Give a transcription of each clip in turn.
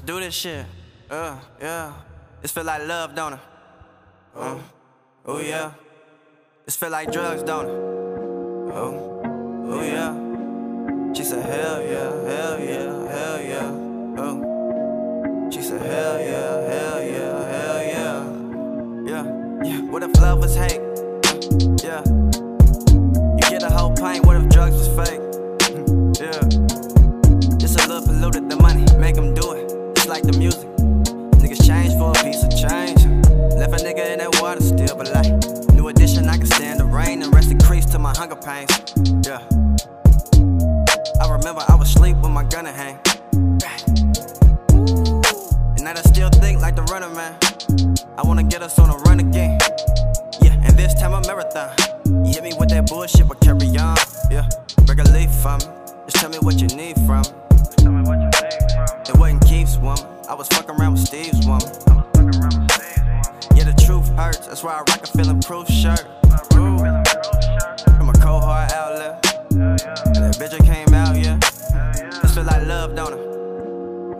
do this shit. Uh, yeah. This feel like love, don't it? Uh, oh yeah. This feel like drugs, don't it? Oh, oh yeah. She said hell yeah, hell yeah, hell yeah. Oh. She said hell yeah, hell yeah, hell yeah. Yeah, yeah. What if love was hate? Yeah. You get a whole pint. What if drugs was fake? Yeah. Just a little polluted the money, make them do like the music. Niggas change for a piece of change. Left a nigga in that water still, but like new edition, I can stand the rain and rest increase to my hunger pains. Yeah. I remember I was asleep with my gun in hand. And now I still think like the runner man. I wanna get us on a run again. Yeah, and this time a marathon. You hit me with that bullshit, but carry on. Yeah, break a leaf from me. Just tell me what you need from me I was fucking around with Steve's woman. Yeah, the truth hurts. That's why I rock a feeling proof shirt. From a cold hard outlet. And that bitch that came out, yeah. This feel like love, don't it?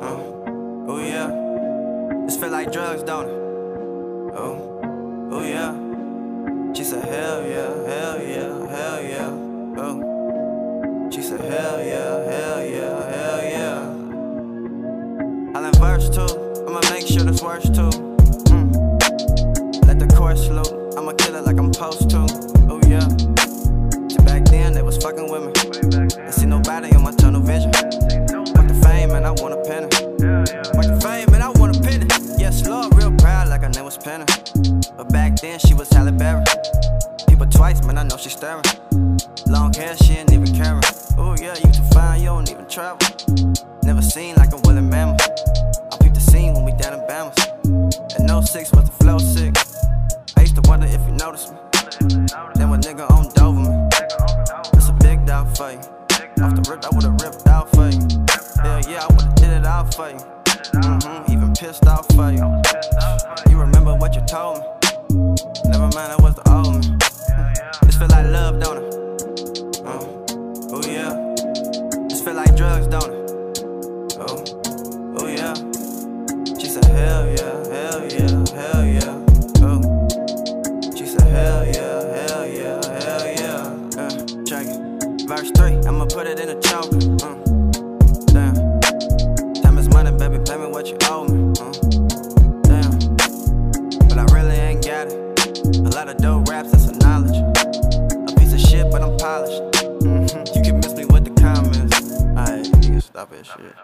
Uh, oh yeah. This feel like drugs, don't it? Oh, oh yeah. She said hell yeah, verse two. I'ma make sure this works too. Mm. Let the chorus loop. I'ma kill it like I'm supposed to. Oh yeah. Back then they was fucking with me. I see nobody on my tunnel vision. Fuck the fame, man, I want a penny. Yeah, yeah. Fuck the fame, man, I want a penny. Yes, Lord, real proud, like her name was Penny. But back then, she was Halle Berry. People twice, man, I know she staring. Long hair, she ain't even caring. Oh, yeah, you too fine, you don't even travel. When nigga on Doberman, that's a big dog you. Off the rip, I would've ripped out for you. Hell yeah, I would've did it all for you. hmm even pissed off for you. You remember what you told me? Never mind, that was the old me. This feel like love, don't it? Uh, oh yeah. This feel like drugs, don't it? Oh, oh yeah. She said hell yeah, three, I'ma put it in a choke. Uh, damn. Time is money, baby, pay me what you owe me. Uh, damn. But I really ain't got it. A lot of dope raps and some knowledge. A piece of shit, but I'm polished. Mm-hmm. You can miss me with the comments. Alright, can stop that shit.